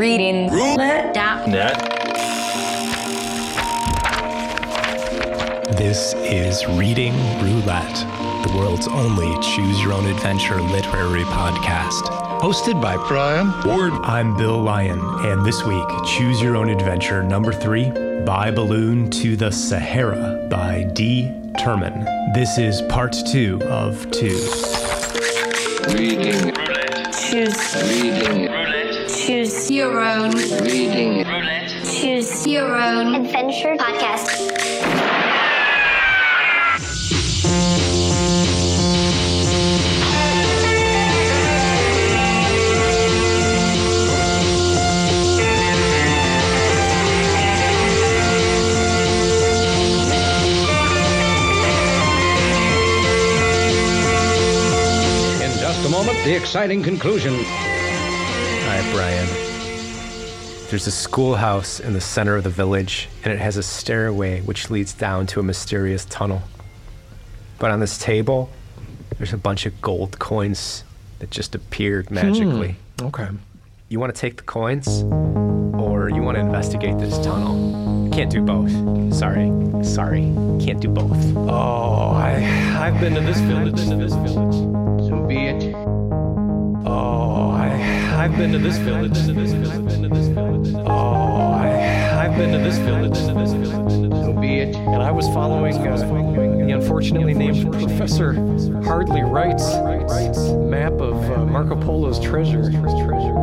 Reading roulette. Net. This is Reading Roulette, the world's only choose your own adventure literary podcast. Hosted by Brian Ward. I'm Bill Lyon, and this week, Choose Your Own Adventure number three By Balloon to the Sahara by D. Terman. This is part two of two. Reading, Roulette. Choose. reading, Choose your own. reading. Choose your own. Adventure Podcast. In just a moment, the exciting conclusion. Hi, Brian. There's a schoolhouse in the center of the village, and it has a stairway which leads down to a mysterious tunnel. But on this table, there's a bunch of gold coins that just appeared hmm. magically. Okay. You want to take the coins, or you want to investigate this tunnel? Can't do both. Sorry. Sorry. Can't do both. Oh, I I've been to this village. I've Been to this village. Been to this village. Been to this village. Been to this village. Oh, I I've been to this village. Been to this village. So be it. And I was following uh, the unfortunately named Professor Hardly Wright's map of uh, Marco Polo's treasure. Treasure.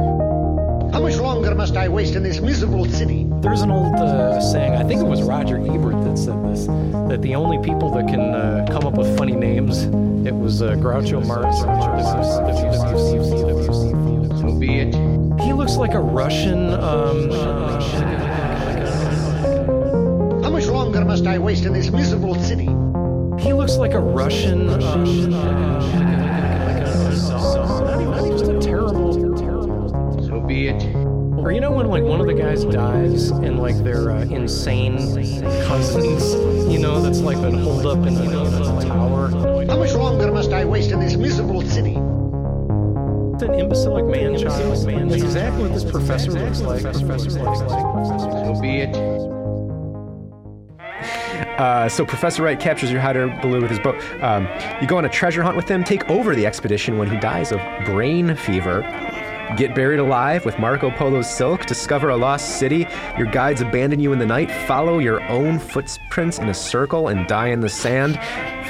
How much longer must I waste in this miserable city? There's an old uh, saying, I think it was Roger Ebert that said this, that the only people that can uh, come up with funny names, it was uh, Groucho Marx. So be it. He looks like a Russian, um, How much longer must I waste in this miserable city? he looks like a Russian, um, not just a terrible, terrible. So be it. Or you know when like one of the guys dies and like their uh, insane cousins, you know, that's like been holed up in a, in a tower. How much longer must I waste in this miserable city? An imbecilic man child. That's exactly what this professor looks like. Professor looks like. So be it. Uh, so Professor Wright captures your hider Baloo with his boat. Um, you go on a treasure hunt with him, take over the expedition when he dies of brain fever. Get buried alive with Marco Polo's silk, discover a lost city, your guides abandon you in the night, follow your own footprints in a circle and die in the sand,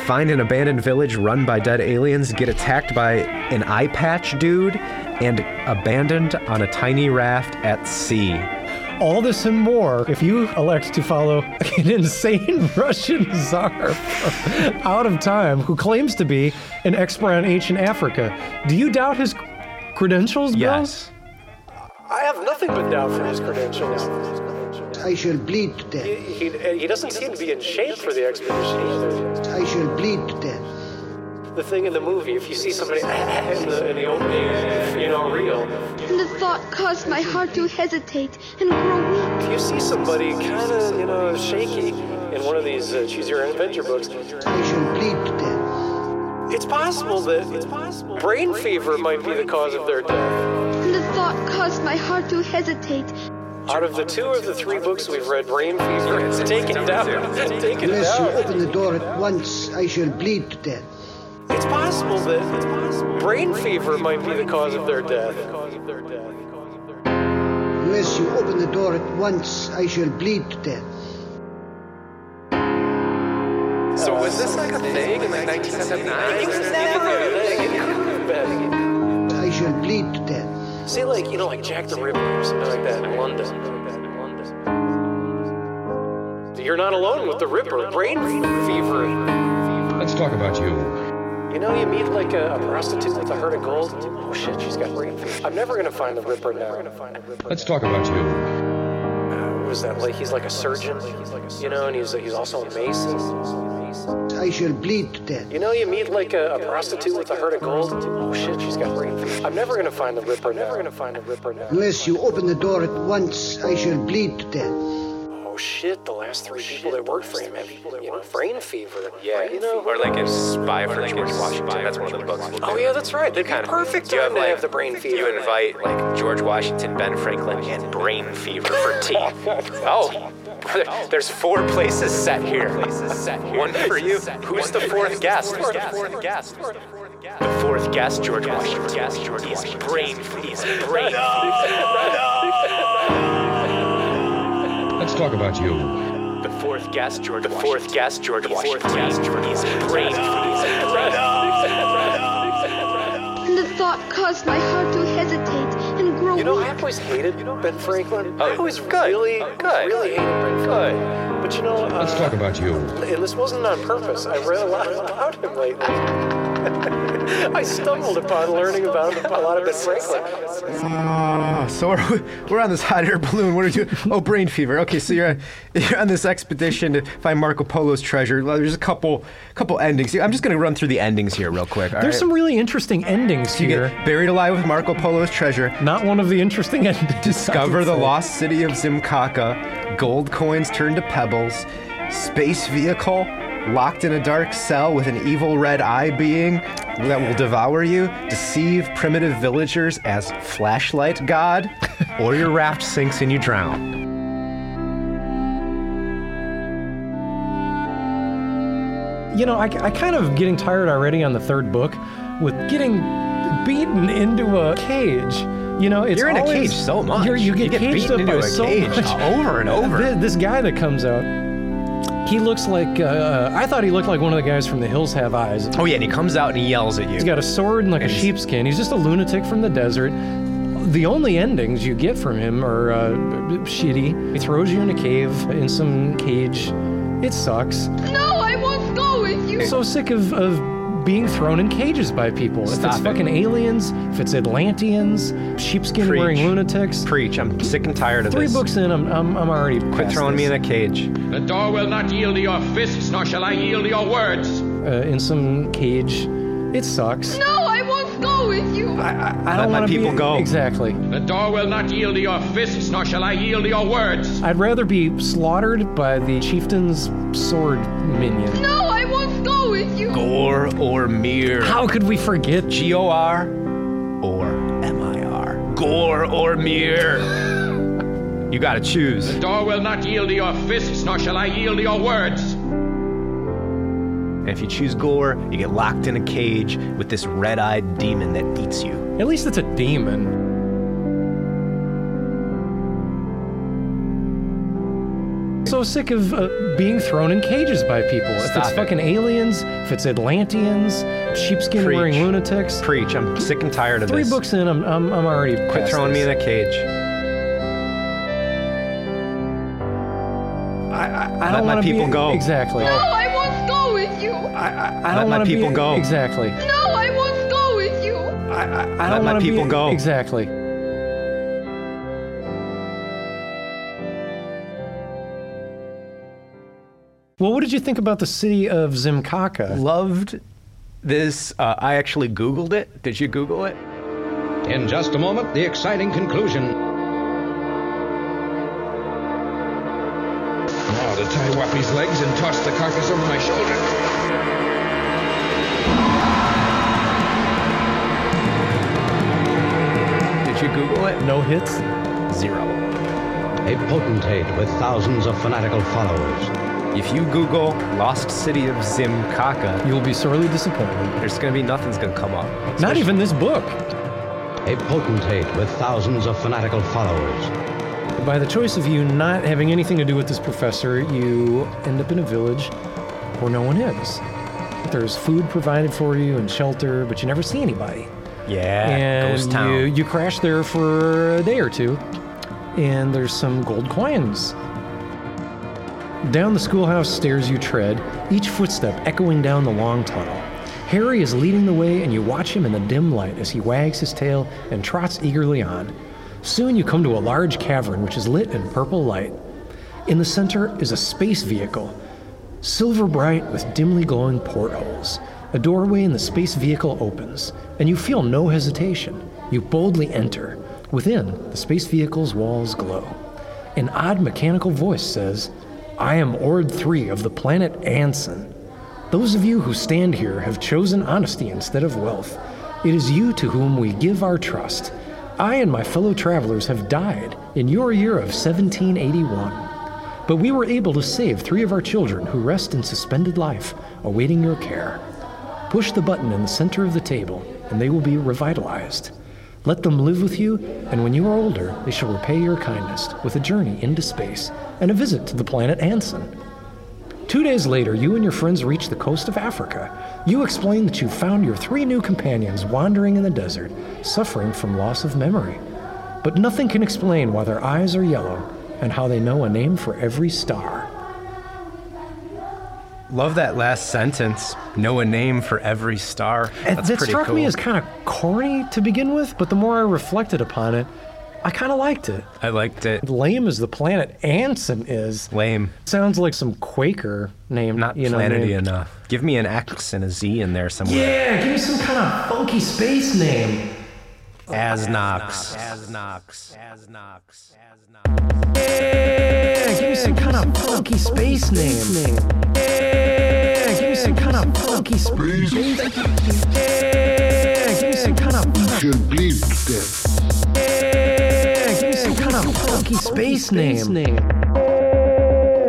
find an abandoned village run by dead aliens, get attacked by an eye patch dude, and abandoned on a tiny raft at sea. All this and more if you elect to follow an insane Russian czar out of time who claims to be an expert on ancient Africa. Do you doubt his credentials, Bill? Yes. I have nothing but doubt for his credentials. I shall bleed to death. He, he, he doesn't seem to be in shape for the expedition either. I shall bleed to death. The thing in the movie, if you see somebody in the, in the opening, you know, real, And the thought caused my heart to hesitate and grow weak. if you see somebody kind of, you know, shaky in one of these uh, Choose Your Own Adventure books, I shall bleed to death. It's possible that it's possible. brain fever might be the cause of their death. And the thought caused my heart to hesitate. Out of the two of the three books we've read, Brain Fever is taken down. taken Unless you open the door at once, I shall bleed to death. It's possible that brain fever might be the cause of their death. Unless you open the door at once, I shall bleed to death. Was this like a thing in like 1979? It was never a thing. It couldn't have been. I shall bleed to death. Say like, you know, like Jack the Ripper or something like that in London. You're not alone with the Ripper. Brain fever. Let's talk about you. You know, you meet like a, a prostitute with a herd of gold. Oh shit, she's got brain fever. I'm never gonna find the Ripper now. Let's talk about you. Was that? Like he's like a surgeon, you know, and he's he's also a mason. I shall bleed to death. You know, you meet like a, a prostitute with a herd of gold. Oh shit, she's got brain. I'm never gonna find the Ripper. Never gonna find the Ripper now. Unless you open the door at once, I shall bleed to death. Oh oh shit, the last three oh, people that worked for him have, you know, brain fever. Yeah, you know. or like a oh, spy for George Washington. That's one of the books. we'll Oh yeah, that's right. They'd Kind of- perfect you time to like- have the brain fever. You invite like George Washington, Ben Franklin, and brain fever for tea. oh, oh. there's four places set here. One for you. Who's the fourth guest? Who's the fourth guest? The fourth guest, George Washington. He's brain. He's brain. talk about you. The fourth guest, George. The fourth guest, George Washington. He's brain. He's brain. And the thought caused my heart to hesitate and grow You know, weak. I always hated Ben Franklin. I always good. really, Good. really hated Ben Franklin. But you know, uh, Let's talk about you. and this wasn't on purpose. I read a lot about him lately. I stumbled upon learning about a lot of Ben Franklin. Oh, so we're, we're on this hot air balloon. What are you doing? Oh, brain fever. Okay, so you're, you're on this expedition to find Marco Polo's treasure. Well, There's a couple couple endings. I'm just going to run through the endings here real quick. There's right? some really interesting endings You here. get buried alive with Marco Polo's treasure. Not one of the interesting endings. Discover the say. lost city of Zimkaka. Gold coins turned to pebbles. Space vehicle locked in a dark cell with an evil red eye being that will devour you. Deceive primitive villagers as flashlight god. or your raft sinks and you drown. You know, I, I kind of getting tired already on the third book with getting beaten into a cage. You know, it's You're in a cage so much. You're, you get You get caged beaten up by into a so cage much. over and over. Th- This guy that comes out, he looks like uh, I thought he looked like one of the guys from The Hills Have Eyes. Oh yeah, and he comes out and he yells at you. He's got a sword and like a sheepskin. He's just a lunatic from the desert. The only endings you get from him are uh, shitty. He throws you in a cave, in some cage. It sucks. No, I won't go with you. I'm so sick of, of being thrown in cages by people. if it's it. fucking aliens, if it's Atlanteans, sheepskin wearing lunatics. Preach. I'm sick and tired of Three this. books in, I'm, I'm, I'm already Quit past throwing me in a cage. The door will not yield to your fists, nor shall I yield to your words. uh, in some cage. It sucks. No, I won't go with you. I, I, I don't my want people be, go. Exactly. The door will not yield to your fists, nor shall I yield to your words. I'd rather be slaughtered by the chieftain's sword minion. No, Gore or Mir. How could we forget? G O R or M I R. Gore or Mir. you gotta choose. The door will not yield to your fists, nor shall I yield to your words. And if you choose Gore, you get locked in a cage with this red eyed demon that eats you. At least it's a demon. So sick of uh, being thrown in cages by people. if it's it. fucking aliens, if it's Atlanteans, sheepskin wearing lunatics. Preach. I'm sick and tired of Three this. books in, I'm, I'm, I'm already Quit past throwing me in a cage. I, I, I Let don't my wanna people be, go. Exactly. No, I won't go with you. I, I, I Let don't my wanna people be, go. Exactly. No, I won't go with you. I, I, I Let don't my wanna people be, go. Exactly. Well, what did you think about the city of Zimkaka? Loved this. Uh, I actually Googled it. Did you Google it? In just a moment, the exciting conclusion. Now to tie Wappy's legs and toss the carcass over my shoulder. Did you Google it? No hits? Zero. A potentate with thousands of fanatical followers. If you Google Lost City of Zimkaka, You'll be sorely disappointed. there's gonna be nothing's gonna come up. Not even this book. A potentate with thousands of fanatical followers. By the choice of you not having anything to do with this professor, you end up in a village where no one is. There's food provided for you and shelter, but you never see anybody. Yeah, and ghost town. You, you crash there for a day or two, and there's some gold coins. Down the schoolhouse stairs you tread, each footstep echoing down the long tunnel. Harry is leading the way, and you watch him in the dim light as he wags his tail and trots eagerly on. Soon you come to a large cavern which is lit in purple light. In the center is a space vehicle, silver bright with dimly glowing portholes. A doorway in the space vehicle opens, and you feel no hesitation. You boldly enter. Within, the space vehicle's walls glow. An odd mechanical voice says, I am Ord 3 of the planet Anson. Those of you who stand here have chosen honesty instead of wealth. It is you to whom we give our trust. I and my fellow travelers have died in your year of 1781. But we were able to save three of our children who rest in suspended life, awaiting your care. Push the button in the center of the table, and they will be revitalized. Let them live with you, and when you are older, they shall repay your kindness with a journey into space and a visit to the planet Anson. Two days later, you and your friends reach the coast of Africa. You explain that you found your three new companions wandering in the desert, suffering from loss of memory. But nothing can explain why their eyes are yellow and how they know a name for every star. Love that last sentence. Know a name for every star. That's that struck cool. me as kind of corny to begin with, but the more I reflected upon it, I kind of liked it. I liked it. Lame as the planet Anson is, Lame. sounds like some Quaker name. Not you know, planety name. enough. Give me an X and a Z in there somewhere. Yeah, give me some kind of funky space name. Asnox. Asnox. Asnox. Yeah, give me some kind of funky space name. Yeah, give me some kind of funky space name. Yeah, give me some kind of I shall bleed to death. yeah, give me some kind of funky space name. Yeah,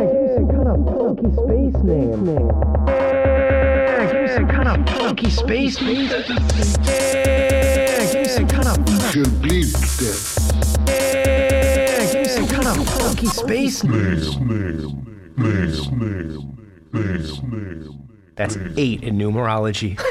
give me some kind of funky space name. Yeah, give me some kind of funky space name. Yeah, give me some kind of I shall bleed to death. Yeah, give me some kind of funky space name. That's eight in numerology.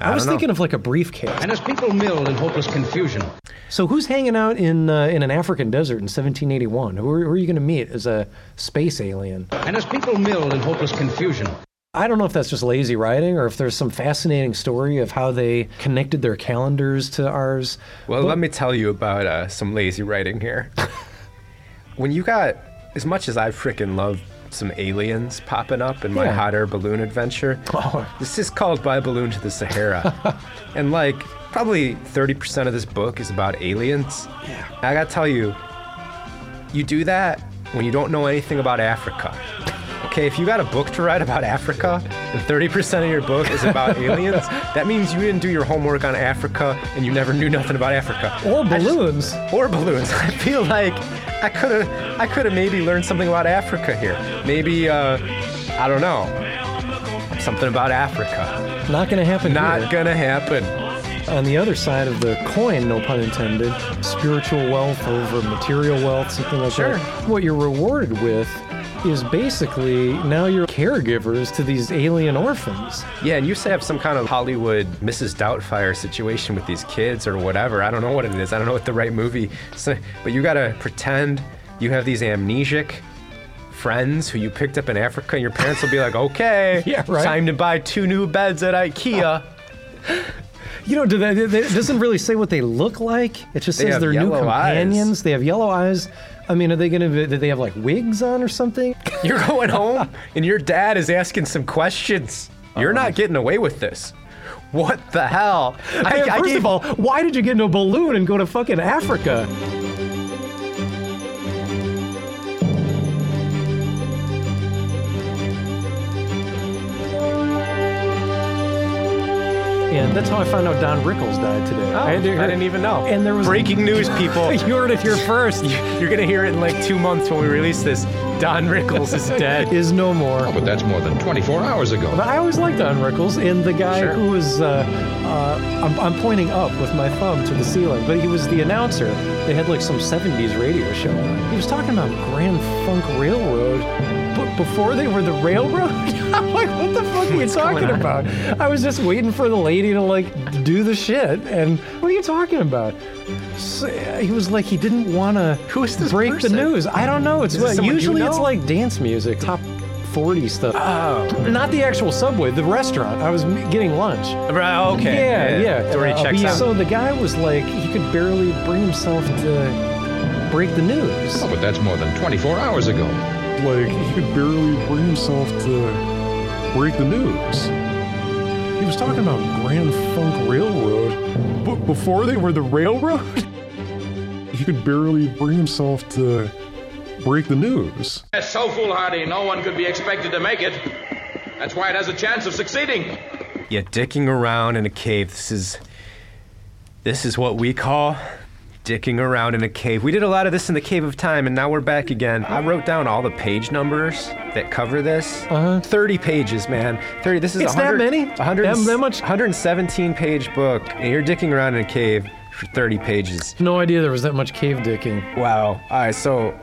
I, was know. thinking of like a briefcase. And as people milled in hopeless confusion, So who's hanging out in uh, in an African desert in 1781? Who are, who are you going to meet as a space alien? and as people milled in hopeless confusion, I don't know if that's just lazy writing or if there's some fascinating story of how they connected their calendars to ours. Well, let me tell you about uh, some lazy writing here. when you got, as much as I freaking love some aliens popping up in my Yeah. hot air balloon adventure, Oh. this is called By Balloon to the Sahara. and like, probably 30% of this book is about aliens. Yeah. I gotta tell you, you do that when you don't know anything about Africa. Okay, if you got a book to write about Africa and 30% of your book is about aliens, that means you didn't do your homework on Africa and you never knew nothing about Africa. Or I just- balloons. or balloons. I feel like I could have I could have maybe learned something about Africa here. Maybe uh I don't know. Something about Africa. Not to happen Not here. gonna happen. On the other side of the coin, no pun intended, spiritual wealth over material wealth, something like Sure. that. What you're rewarded with is basically now you're caregivers to these alien orphans. Yeah, and you used to have some kind of Hollywood Mrs. Doubtfire situation with these kids or whatever. I don't know what it is. I don't know what the right movie. So, but you gotta pretend you have these amnesic friends who you picked up in Africa, and your parents will be like, "Okay, Yeah, right. time to buy two new beds at IKEA." You know, do they, they- it doesn't really say what they look like. It just They says they're new yellow eyes. companions. They have yellow eyes. I mean, are they going to? Do they have like wigs on or something? You're going home and your dad is asking some questions. You're not uh-huh. getting away with this. What the hell? I, I first gave- of all, why did you get in a balloon and go to fucking Africa? And that's how I found out Don Rickles died today. Oh, I, had to hear- didn't even know. And there was breaking news, people. you heard it here first. You're gonna hear it in like two months when we release this. Don Rickles is dead. Is no more. Oh, but that's more than 24 hours ago. But I always liked Don Rickles, and the guy Sure. who was, uh, uh, I'm, I'm pointing up with my thumb to the ceiling, but he was the announcer. They had like some 70s radio show. He was talking about Grand Funk Railroad, but before they were the railroad? I'm like, what the fuck are you What's talking about? I was just waiting for the lady to like do the shit, and what are you talking about? So, he was like, he didn't want to Who is this break person? the news. I don't know. It's Is this what, someone you usually it's like dance music, top 40 stuff. Oh, Not the actual subway, the restaurant. I was getting lunch. right, okay. Yeah, yeah. It already Uh, checks out. So the guy was like, he could barely bring himself to break the news. Oh, but that's more than 24 hours ago. Like, he could barely bring himself to break the news. He was talking about Grand Funk Railroad, but before they were the railroad, he could barely bring himself to break the news. It's so foolhardy, no one could be expected to make it. That's why it has a chance of succeeding. Yeah, dicking around in a cave. This is this is what we call dicking around in a cave. We did a lot of this in the Cave of Time, and now we're back again. I wrote down all the page numbers that cover this. Uh-huh. 30 pages, man. 30. This is It's a that 100 many? 100, That- that much? 117 page book, and you're dicking around in a cave for 30 pages. No idea there was that much cave dicking. Wow. All right, so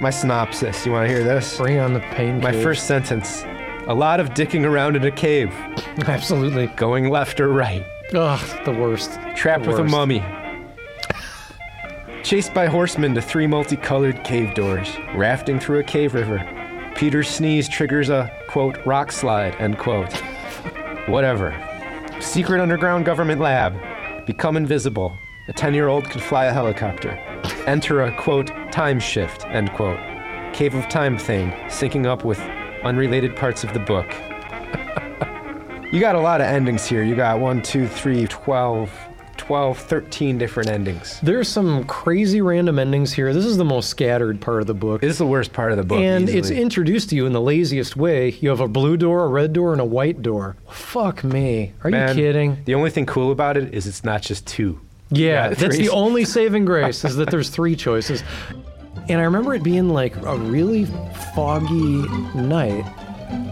my synopsis. You want to hear this? Bring on the pain. My cave. first sentence. A lot of dicking around in a cave, Absolutely. going left or right. Ugh, the worst. Trapped The with a mummy. Chased by horsemen to three multicolored cave doors. Rafting through a cave river. Peter's sneeze triggers a, quote, rock slide, end quote. Whatever. Secret underground government lab. Become invisible. A 10 year old could fly a helicopter. Enter a, quote, time shift, end quote. Cave of Time thing, syncing up with unrelated parts of the book. You got a lot of endings here. You got one, two, three, 12, 12, 13 different endings. There's some crazy random endings here. This is the most scattered part of the book. This is the worst part of the book. and it's introduced to you in the laziest way. You have a blue door, a red door, and a white door. Fuck me. Are Man, you kidding? The only thing cool about it is it's not just two. Yeah, Yeah, that's the only saving grace is that there's three choices. And I remember it being like a really foggy night.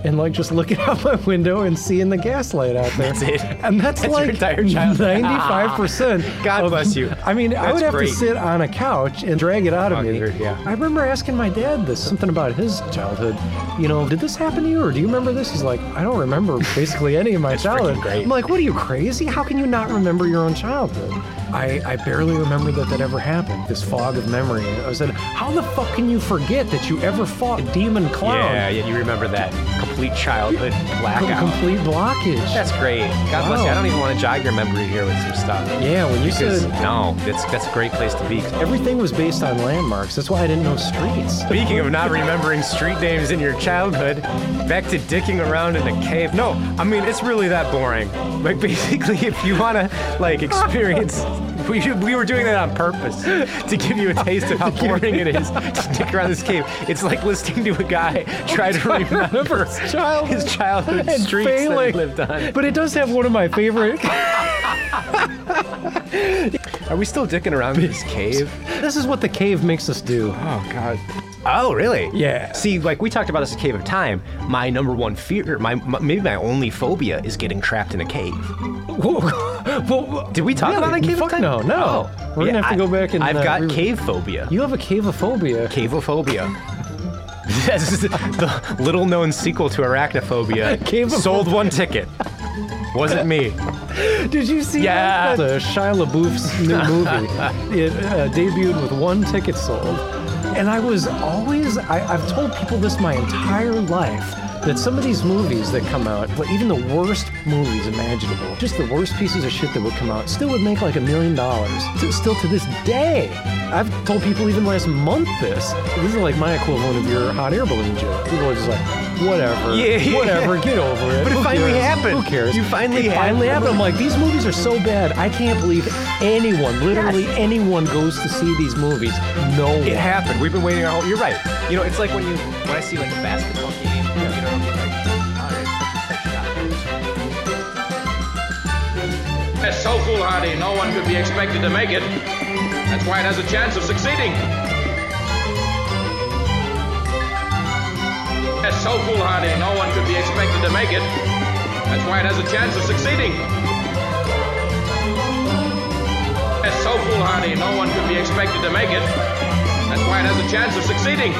And like just looking out my window and seeing the gaslight out there. That's it. And that's, That's like entire childhood. 95%. God of- bless you. I mean, I would have great. to sit on a couch and drag it out of me. Yeah. I remember asking my dad this, something about his childhood. You know, did this happen to you or do you remember this? He's like, I don't remember basically any of my childhood. great. I'm like, what are you crazy? How can you not remember your own childhood? I, I barely remember that that ever happened, this fog of memory. I said, how the fuck can you forget that you ever fought a demon clown? Yeah, yeah, you remember that complete childhood Com- blackout. complete blockage. That's great. God bless you. I don't even want to jog your memory here with some stuff. yeah, when you Because said no, that's that's a great place to be. everything was based on landmarks, that's why I didn't know streets. Speaking of not remembering street names in your childhood, back to dicking around in a cave. No, I mean it's really that boring. Like basically, if you want to like experience, we should, we were doing that on purpose to give you a taste of how boring it is to stick around this cave. It's like listening to a guy try to remember his childhood his childhood and streets that failing. he lived on. But it does have one of my favorite. Are we still dicking around in this cave? this is what the cave makes us do. Oh God. Oh really? Yeah. See, like we talked about this at Cave of Time. My number one fear, my, my maybe my only phobia, is getting trapped in a cave. well, Did we talk Really? about that Cave Fuck of Time? no, no. Oh. We're gonna have to go back and, I've uh, got re- cave phobia. you have a caveophobia. Caveophobia. This is the little known sequel to arachnophobia. Caveophobia. Sold one ticket. Wasn't me. Did you see Yeah. that? The Shia LaBeouf's new movie. It uh, debuted with one ticket sold. And I was always, I, I've told people this my entire life, that some of these movies that come out, like even the worst movies imaginable, just the worst pieces of shit that would come out, still would make like a million dollars. Still to this day. I've told people even last month this. This is like my equivalent of your hot air balloon joke. People are just like, whatever. Yeah, yeah. Whatever, get over it. But it Who finally cares? happened. Who cares? You finally happened. it finally the happened. I'm like, these movies are so bad. I can't believe anyone, literally anyone, goes to see these movies. No one. It happened. We've been waiting our whole. You're right. You know, it's like when you when I see like a basketball game. You know, I'm like, all right, take a shot. It's so foolhardy, no one could be expected to make it. That's why it has a chance of succeeding. It's so foolhardy, no one could be expected to make it. That's why it has a chance of succeeding. It's so foolhardy, no one could be expected to make it. That's why it has a chance of succeeding.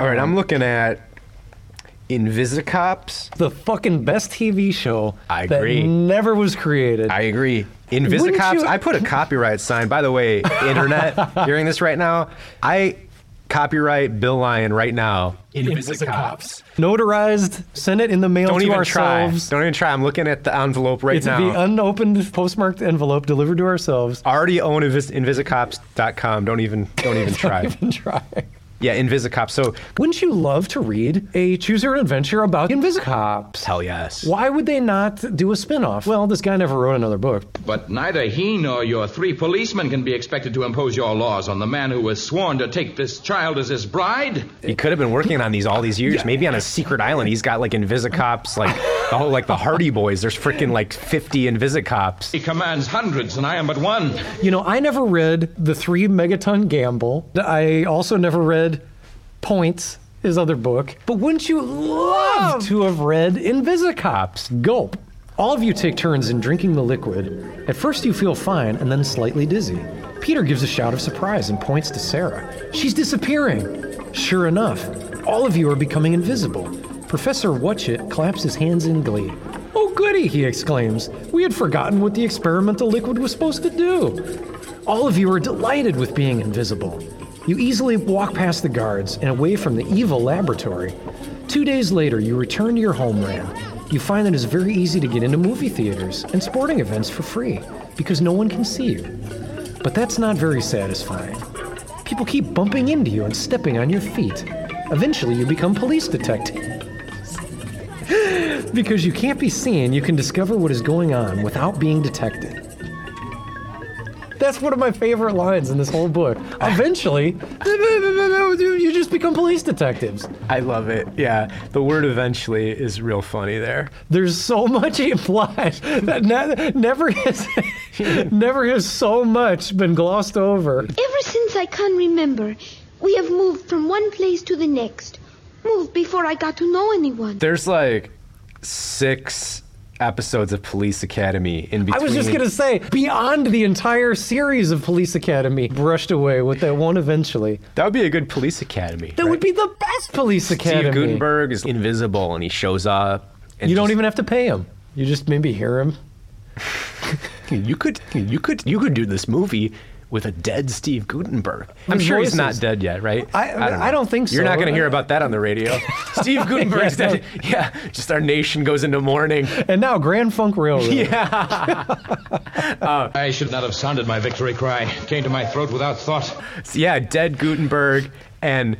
All right, I'm looking at Invisicops. the fucking best TV show I that agree. never was created. I agree. Wouldn't Invisicops. you- I put a copyright sign. By the way, internet, hearing this right now, I copyright Bill Lyon right now. Invisicops. Notarized, send it in the mail Don't to even try. Don't even try. I'm looking at the envelope right it's now. the unopened postmarked envelope delivered to ourselves. I Already own Invis- Invisicops.com. Don't even. Don't even try. Even try. Yeah, Invisicops. So Wouldn't you love to read a choose your own adventure about Invisicops? hell yes. Why would they not do a spin-off? Well, this guy never wrote another book. But neither he nor your three policemen can be expected to impose your laws on the man who was sworn to take this child as his bride. He could have been working on these all these years. Maybe on a secret island, he's got like Invisicops, like the whole like the Hardy Boys. There's freaking like 50 Invisicops. He commands hundreds, and I am but one. You know, I never read The Three Megaton Gamble. I also never read Points, his other book. But wouldn't you love to have read Invisicops? Gulp. All of you take turns in drinking the liquid. At first, you feel fine and then slightly dizzy. Peter gives a shout of surprise and points to Sarah. She's disappearing. Sure enough, all of you are becoming invisible. Professor Watchit claps his hands in glee. Oh, goody, he exclaims. We had forgotten what the experimental liquid was supposed to do. All of you are delighted with being invisible. You easily walk past the guards and away from the evil laboratory. Two days later, you return to your homeland. You find that it's very easy to get into movie theaters and sporting events for free because no one can see you. But that's not very satisfying. People keep bumping into you and stepping on your feet. Eventually, you become police detectives. because you can't be seen, you can discover what is going on without being detected. That's one of my favorite lines in this whole book. Eventually, you just become police detectives. I love it. Yeah, the word eventually is real funny there. There's so much implied that ne- never has, never has so much been glossed over. Ever since I can remember, we have moved from one place to the next. Moved before I got to know anyone. There's like six episodes of Police Academy in between. I was just gonna say, beyond the entire series of Police Academy, brushed away with that one eventually. That would be a good Police Academy. That would be the best Police Academy. Steve Guttenberg is invisible and he shows up. And You don't even have to pay him. You just maybe hear him. You could, you could, you could do this movie with a dead Steve Guttenberg. I'm His sure he's not voices. dead yet, right? I- I don't think so. You're so. not going to hear about that on the radio. Steve Guttenberg's Yeah, no. dead. Yeah, just our nation goes into mourning. And now Grand Funk Railroad. Yeah. Uh, I should not have sounded my victory cry. It came to my throat without thought. So, yeah, dead Guttenberg, and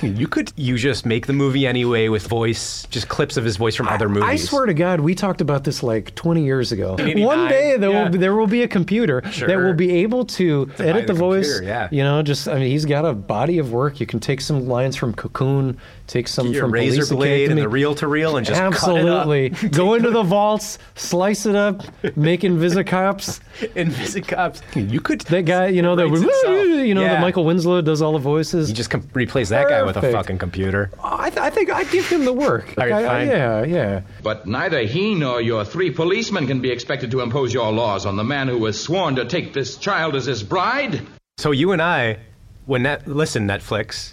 Hmm, you could you just make the movie anyway with voice, just clips of his voice from other movies. I swear to God, we talked about this like 20 years ago. 89, One day there yeah. will be, there will be a computer that will be able to edit the the, voice. computer, yeah. You know, just I mean, he's got a body of work. You can take some lines from Cocoon, take some Get your from razor Police blade and the reel to reel and just Absolutely. cut it up. Go into the vaults, slice it up, make Invisicops. Invisicops. Hmm, you could. That guy, you know, that you know, Yeah. that Michael Winslow does all the voices. You just com- replace that guy with a fucking computer. I, th- I think I'd give him the work. All right, I- I- fine. yeah, yeah. But neither he nor your three policemen can be expected to impose your laws on the man who was sworn to take this child as his bride. So you and I, when net, listen Netflix,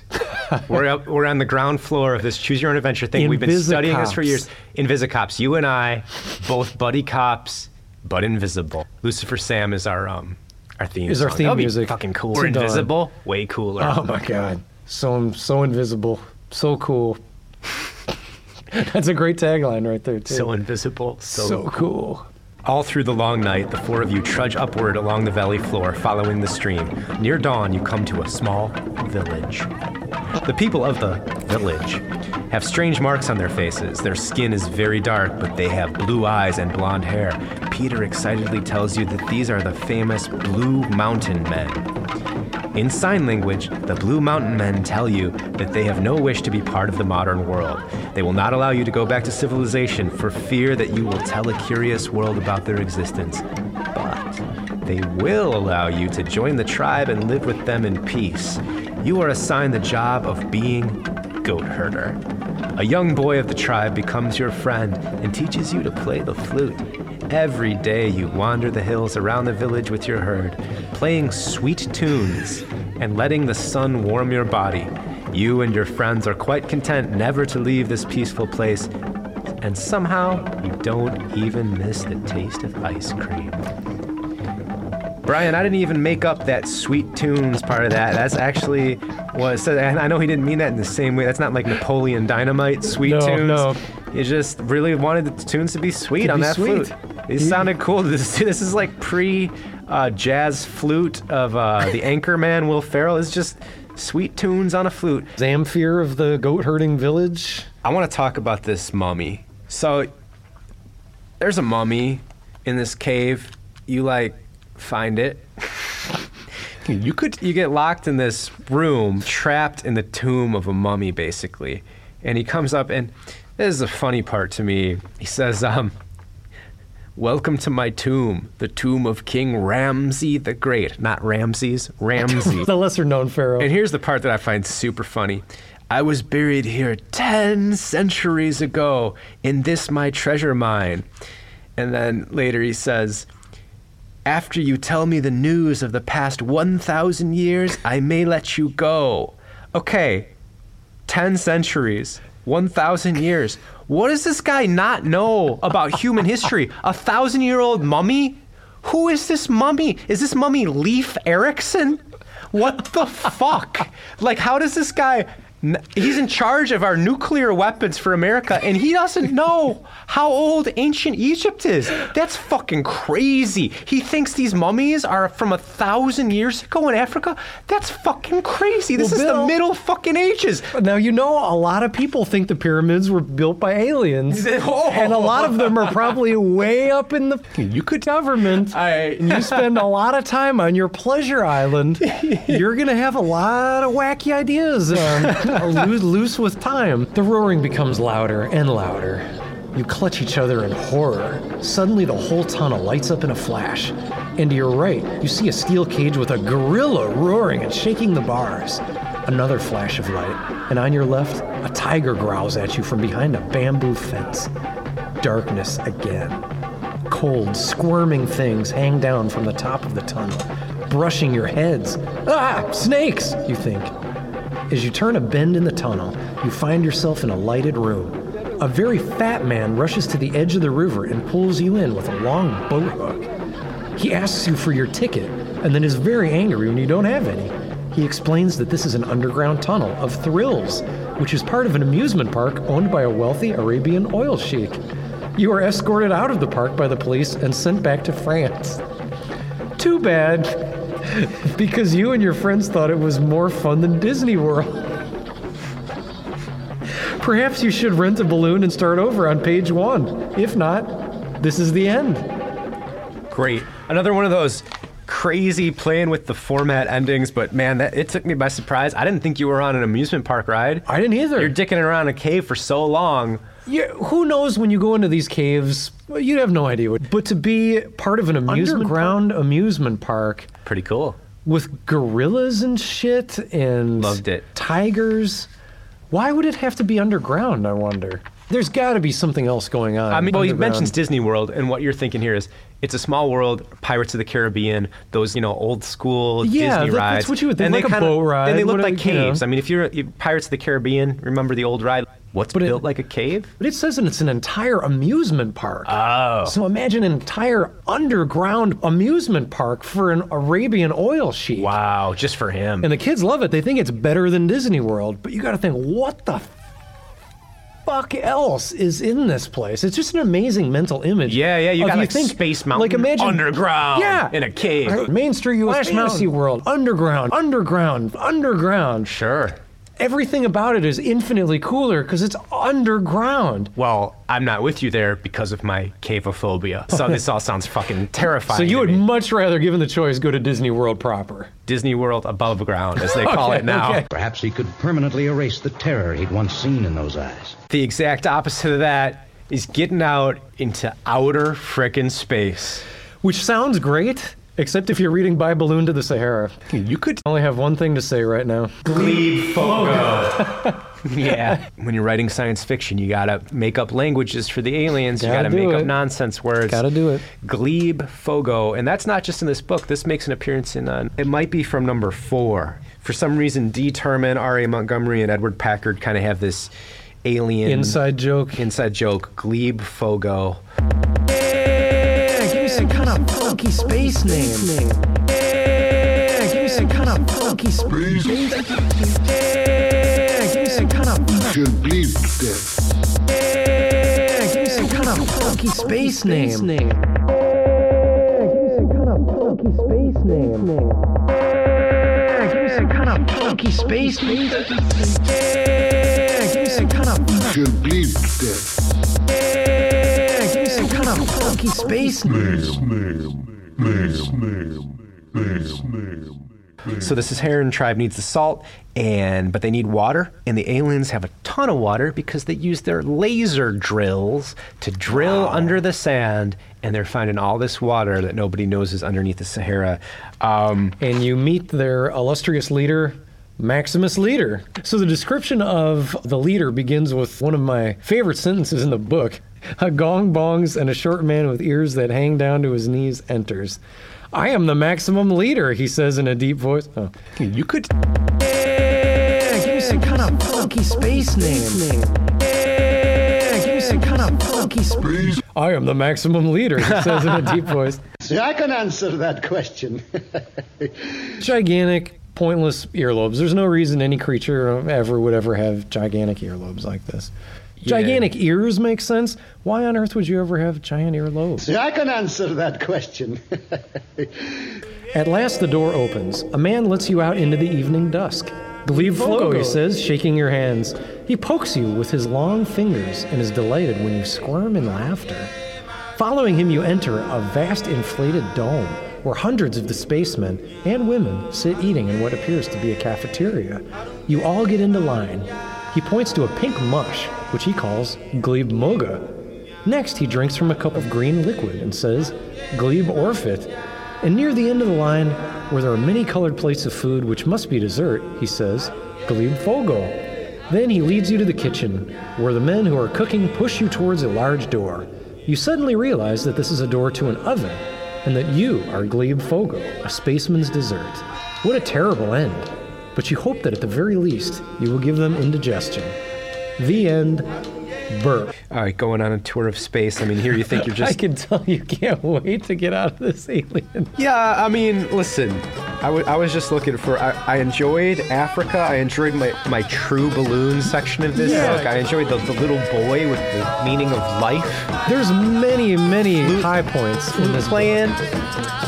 we're up, we're on the ground floor of this choose your own adventure thing. We've been studying this for Invisicops. years. Invisicops. You and I, both buddy cops, but invisible. Lucifer Sam is our um our theme. Is our song. theme That'd be music. Fucking cool. We're dawn. invisible. Way cooler. Oh my god, so so invisible, so cool. That's a great tagline right there too. So invisible. So, so cool. All through the long night, the four of you trudge upward along the valley floor, following the stream. Near dawn, you come to a small village. The people of the village have strange marks on their faces. Their skin is very dark, but they have blue eyes and blonde hair. Peter excitedly tells you that these are the famous Blue Mountain Men. In sign language, the Blue Mountain Men tell you that they have no wish to be part of the modern world. They will not allow you to go back to civilization for fear that you will tell a curious world about their existence. But they will allow you to join the tribe and live with them in peace. You are assigned the job of being goat herder. A young boy of the tribe becomes your friend and teaches you to play the flute. Every day you wander the hills around the village with your herd, playing sweet tunes and letting the sun warm your body. You and your friends are quite content never to leave this peaceful place, and somehow you don't even miss the taste of ice cream. Brian, I didn't even make up that sweet tunes part of that. That's actually was said. And I know he didn't mean that in the same way. That's not like Napoleon Dynamite sweet No, tunes. no. He just really wanted the tunes to be sweet To on be that sweet. flute. It sounded cool. This, this is like pre uh, jazz flute of uh, the Anchorman Will Ferrell. It's just Sweet tunes on a flute. Zamfir of the goat herding village. I want to talk about this mummy. So, there's a mummy in this cave. You like find it. you could you get locked in this room, trapped in the tomb of a mummy, basically. And he comes up, and this is a funny part to me. He says, um, Welcome to my tomb, the tomb of King Ramsey the Great. Not Ramses, Ramsey. the lesser known pharaoh. And here's the part that I find super funny. I was buried here 10 centuries ago in this my treasure mine. And then later he says, After you tell me the news of the past 1,000 years, I may let you go. Okay, 10 centuries, 1,000 years. What does this guy not know about human history? A thousand year old mummy? Who is this mummy? Is this mummy Leif Erikson? What the fuck? Like, how does this guy. He's in charge of our nuclear weapons for America, and he doesn't know how old ancient Egypt is. That's fucking crazy. He thinks these mummies are from a thousand years ago in Africa. That's fucking crazy. This Well, is Bill- the Middle fucking Ages. Now you know a lot of people think the pyramids were built by aliens, Oh. and a lot of them are probably way up in the You could government. I- and you spend a lot of time on your pleasure island. You're gonna have a lot of wacky ideas, um, loose, with time. The roaring becomes louder and louder. You clutch each other in horror. Suddenly, the whole tunnel lights up in a flash. And to your right, you see a steel cage with a gorilla roaring and shaking the bars. Another flash of light, and on your left, a tiger growls at you from behind a bamboo fence. Darkness again. Cold, squirming things hang down from the top of the tunnel, brushing your heads. Ah, snakes, you think. As you turn a bend in the tunnel, you find yourself in a lighted room. A very fat man rushes to the edge of the river and pulls you in with a long boat hook. He asks you for your ticket and then is very angry when you don't have any. He explains that this is an underground tunnel of thrills, which is part of an amusement park owned by a wealthy Arabian oil sheik. You are escorted out of the park by the police and sent back to France. Too bad, because you and your friends thought it was more fun than Disney World. Perhaps you should rent a balloon and start over on page one. If not, this is the end. Great. Another one of those crazy playing with the format endings, but man, that it took me by surprise. I didn't think you were on an amusement park ride. I didn't either. You're dicking around a cave for so long. Yeah, who knows when you go into these caves? You have no idea what. But to be part of an amusement underground amusement park Pretty cool. with gorillas and shit and Loved it. Tigers. Why would it have to be underground? I wonder. There's got to be something else going on. I mean, well, he mentions Disney World, and what you're thinking here is it's a small world, Pirates of the Caribbean, those you know old school Yeah, Disney that- rides. that's what you would think, and like they a kinda- boat ride, And they look like you know. caves. I mean, if you're you, Pirates of the Caribbean, remember the old ride? What's But it- built like a cave? But it says that it's an entire amusement park. Oh. So imagine an entire underground amusement park for an Arabian oil sheik. Wow, just for him. And the kids love it. They think it's better than Disney World. But you got to think, what the fuck else is in this place? It's just an amazing mental image. Yeah, yeah, you got, like, think- Space Mountain like imagine underground yeah, in a cave. Main Street US Splash Fantasy Mountain. World, underground, underground, underground. Sure. Everything about it is infinitely cooler because it's underground. Well, I'm not with you there because of my caveophobia. So this all sounds fucking terrifying. So you to would me. much rather, given the choice, go to Disney World proper. Disney World above ground, as they call Okay, it now. okay. Perhaps he could permanently erase the terror he'd once seen in those eyes. The exact opposite of that is getting out into outer frickin' space. Which sounds great, except if you're reading By Balloon to the Sahara. You could only have one thing to say right now. Glebe Fogo. yeah. When you're writing science fiction, you gotta make up languages for the aliens. you Gotta gotta make it. up nonsense words. Gotta do it. Glebe Fogo, and that's not just in this book. This makes an appearance in. Uh, it might be from number four. For some reason, D. Terman, R. A. Montgomery, and Edward Packard kind of have this alien Inside joke. inside joke. Glebe Fogo. Some kind of funky space name. Yeah, give me some kind of funky space name. Give me some kind of yeah, give me some kind of funky space name. Yeah, give me some kind of funky space name. Yeah, give me some kind of funky space music. Yeah, give funky space music. So the Saharan tribe needs the salt, and but they need water, and the aliens have a ton of water because they use their laser drills to drill under the sand, and they're finding all this water that nobody knows is underneath the Sahara. Um, and you meet their illustrious leader, Maximus Leader. So the description of the leader begins with one of my favorite sentences in the book. A gong bongs and a short man with ears that hang down to his knees enters. I am the maximum leader, he says in a deep voice. Oh. you could Yeah, give me some kind of funky space name. Yeah, give me some kind of funky space. I am the maximum leader, he says in a deep voice. See, I can answer that question. gigantic, pointless earlobes. There's no reason any creature ever would ever have gigantic earlobes like this. Gigantic ears make sense. Why on earth would you ever have giant earlobes? See, I can answer that question. At last, the door opens. A man lets you out into the evening dusk. Believe Fogo, he says, shaking your hands. He pokes you with his long fingers and is delighted when you squirm in laughter. Following him, you enter a vast inflated dome where hundreds of the spacemen and women sit eating in what appears to be a cafeteria. You all get into line. He points to a pink mush, which he calls glebe moga. Next, he drinks from a cup of green liquid and says, glebe orfit. And near the end of the line, where there are many colored plates of food which must be dessert, he says, glebe fogo. Then he leads you to the kitchen, where the men who are cooking push you towards a large door. You suddenly realize that this is a door to an oven, and that you are Glebe Fogo, a spaceman's dessert. What a terrible end. But you hope that at the very least, you will give them indigestion. The end. Burp. all right, going on a tour of space. I mean, here you think you're just. I can tell you can't wait to get out of this alien. Yeah, I mean, listen, I was just looking for. I, I enjoyed Africa. I enjoyed my, my true balloon section of this Yeah. book. I enjoyed the, the little boy with the meaning of life There's many, many high points in this playing.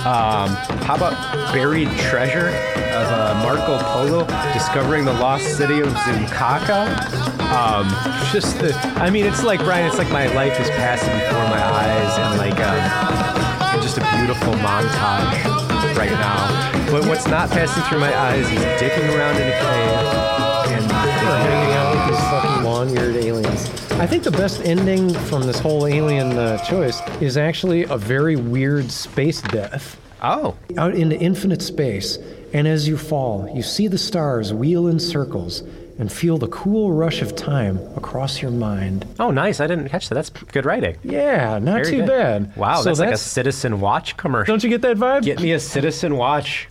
Um, how about Buried Treasure of uh, Marco Polo discovering the lost city of Zinkaka? Um, just the. I mean, it's like Brian. It's like my life is passing before my eyes, and like um, just a beautiful montage right now. But what's not passing through my eyes is dicking around in a cave and hanging out with these fucking long-eared aliens. I think the best ending from this whole alien uh, choice is actually a very weird space death. Oh. Out into infinite space, and as you fall, you see the stars wheel in circles and feel the cool rush of time across your mind. Oh, nice! I didn't catch that. That's good writing. Yeah, not Very too good. bad. Wow, So that's, like a Citizen Watch commercial. Don't you get that vibe? Get me a Citizen Watch.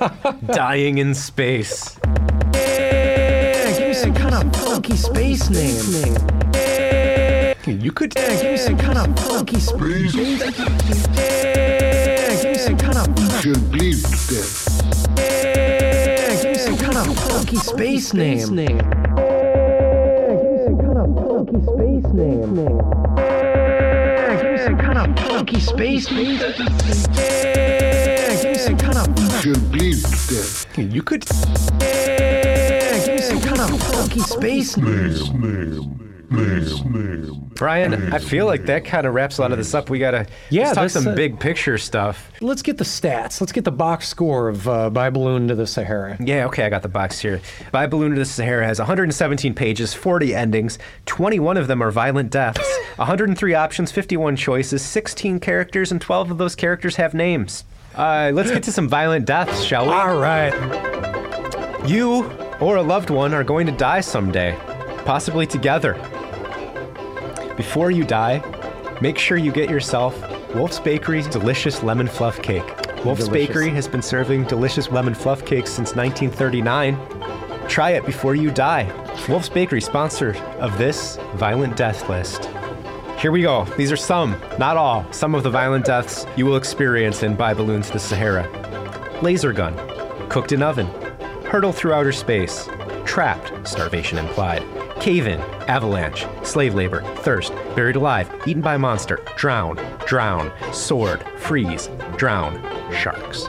Dying in space. Yeah, give me some kind of funky space name. You could. Yeah, give me some kind of funky space. Yeah, give me some kind of She'll bleed to death. Kind of funky space name. Yeah, give me some kind of funky space name. Give me some kind of funky space name. Give me some kind of She'll bleed to death. You could. yeah, give me some kind of funky space name. Brian, I feel like that kind of wraps a lot of this up. We gotta Yeah, let's talk that's some a- big picture stuff. Let's get the stats. Let's get the box score of uh, By Balloon to the Sahara. Yeah, okay, I got the box here. By Balloon to the Sahara has 117 pages, 40 endings, 21 of them are violent deaths, 103 options, 51 choices, 16 characters, and 12 of those characters have names. Uh, let's get to some violent deaths, shall we? All right. You or a loved one are going to die someday, possibly together. Before you die, make sure you get yourself Wolf's Bakery's delicious lemon fluff cake. Wolf's Delicious. Bakery has been serving delicious lemon fluff cakes since 1939. Try it before you die. Wolf's Bakery, sponsor of this violent death list. Here we go. These are some, not all, some of the violent deaths you will experience in By Balloons to the Sahara. Laser gun, cooked in oven, hurtle through outer space, trapped, starvation implied, cave in, avalanche, slave labor, thirst, buried alive, eaten by monster, drown, drown, sword, freeze, drown, sharks.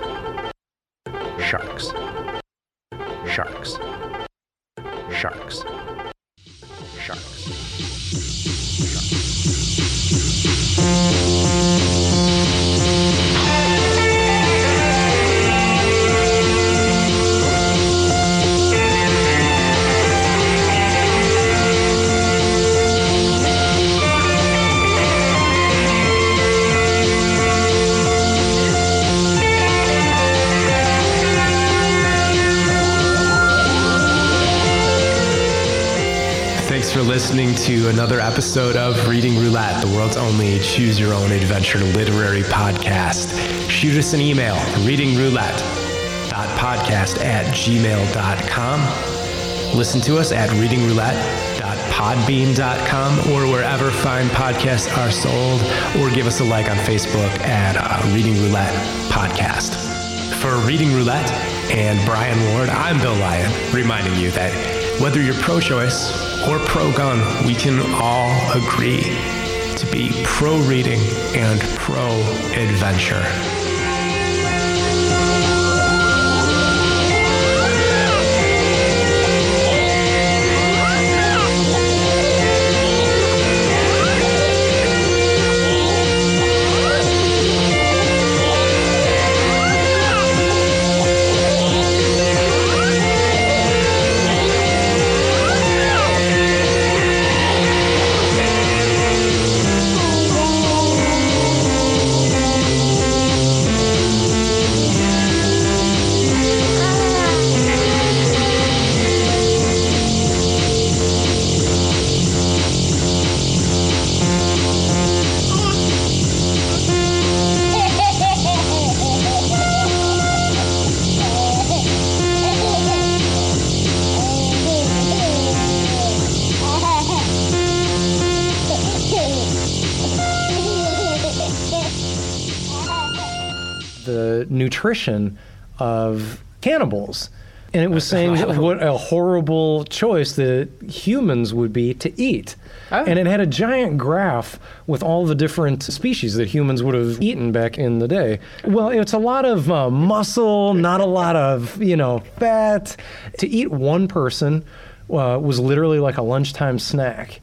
To another episode of Reading Roulette, the world's only choose your own adventure literary podcast. Shoot us an email, readingroulette.podcast at gmail.com. Listen to us at readingroulette.podbean.com or wherever fine podcasts are sold, or give us a like on Facebook at uh, Reading Roulette Podcast. For Reading Roulette and Brian Ward, I'm Bill Lyon, reminding you that whether you're pro choice or pro gun, we can all agree to be pro reading and pro adventure. Nutrition of cannibals. And it was saying what a horrible choice that humans would be to eat. And it had a giant graph with all the different species that humans would have eaten back in the day. Well, it's a lot of uh, muscle, not a lot of, you know, fat. To eat one person uh, was literally like a lunchtime snack.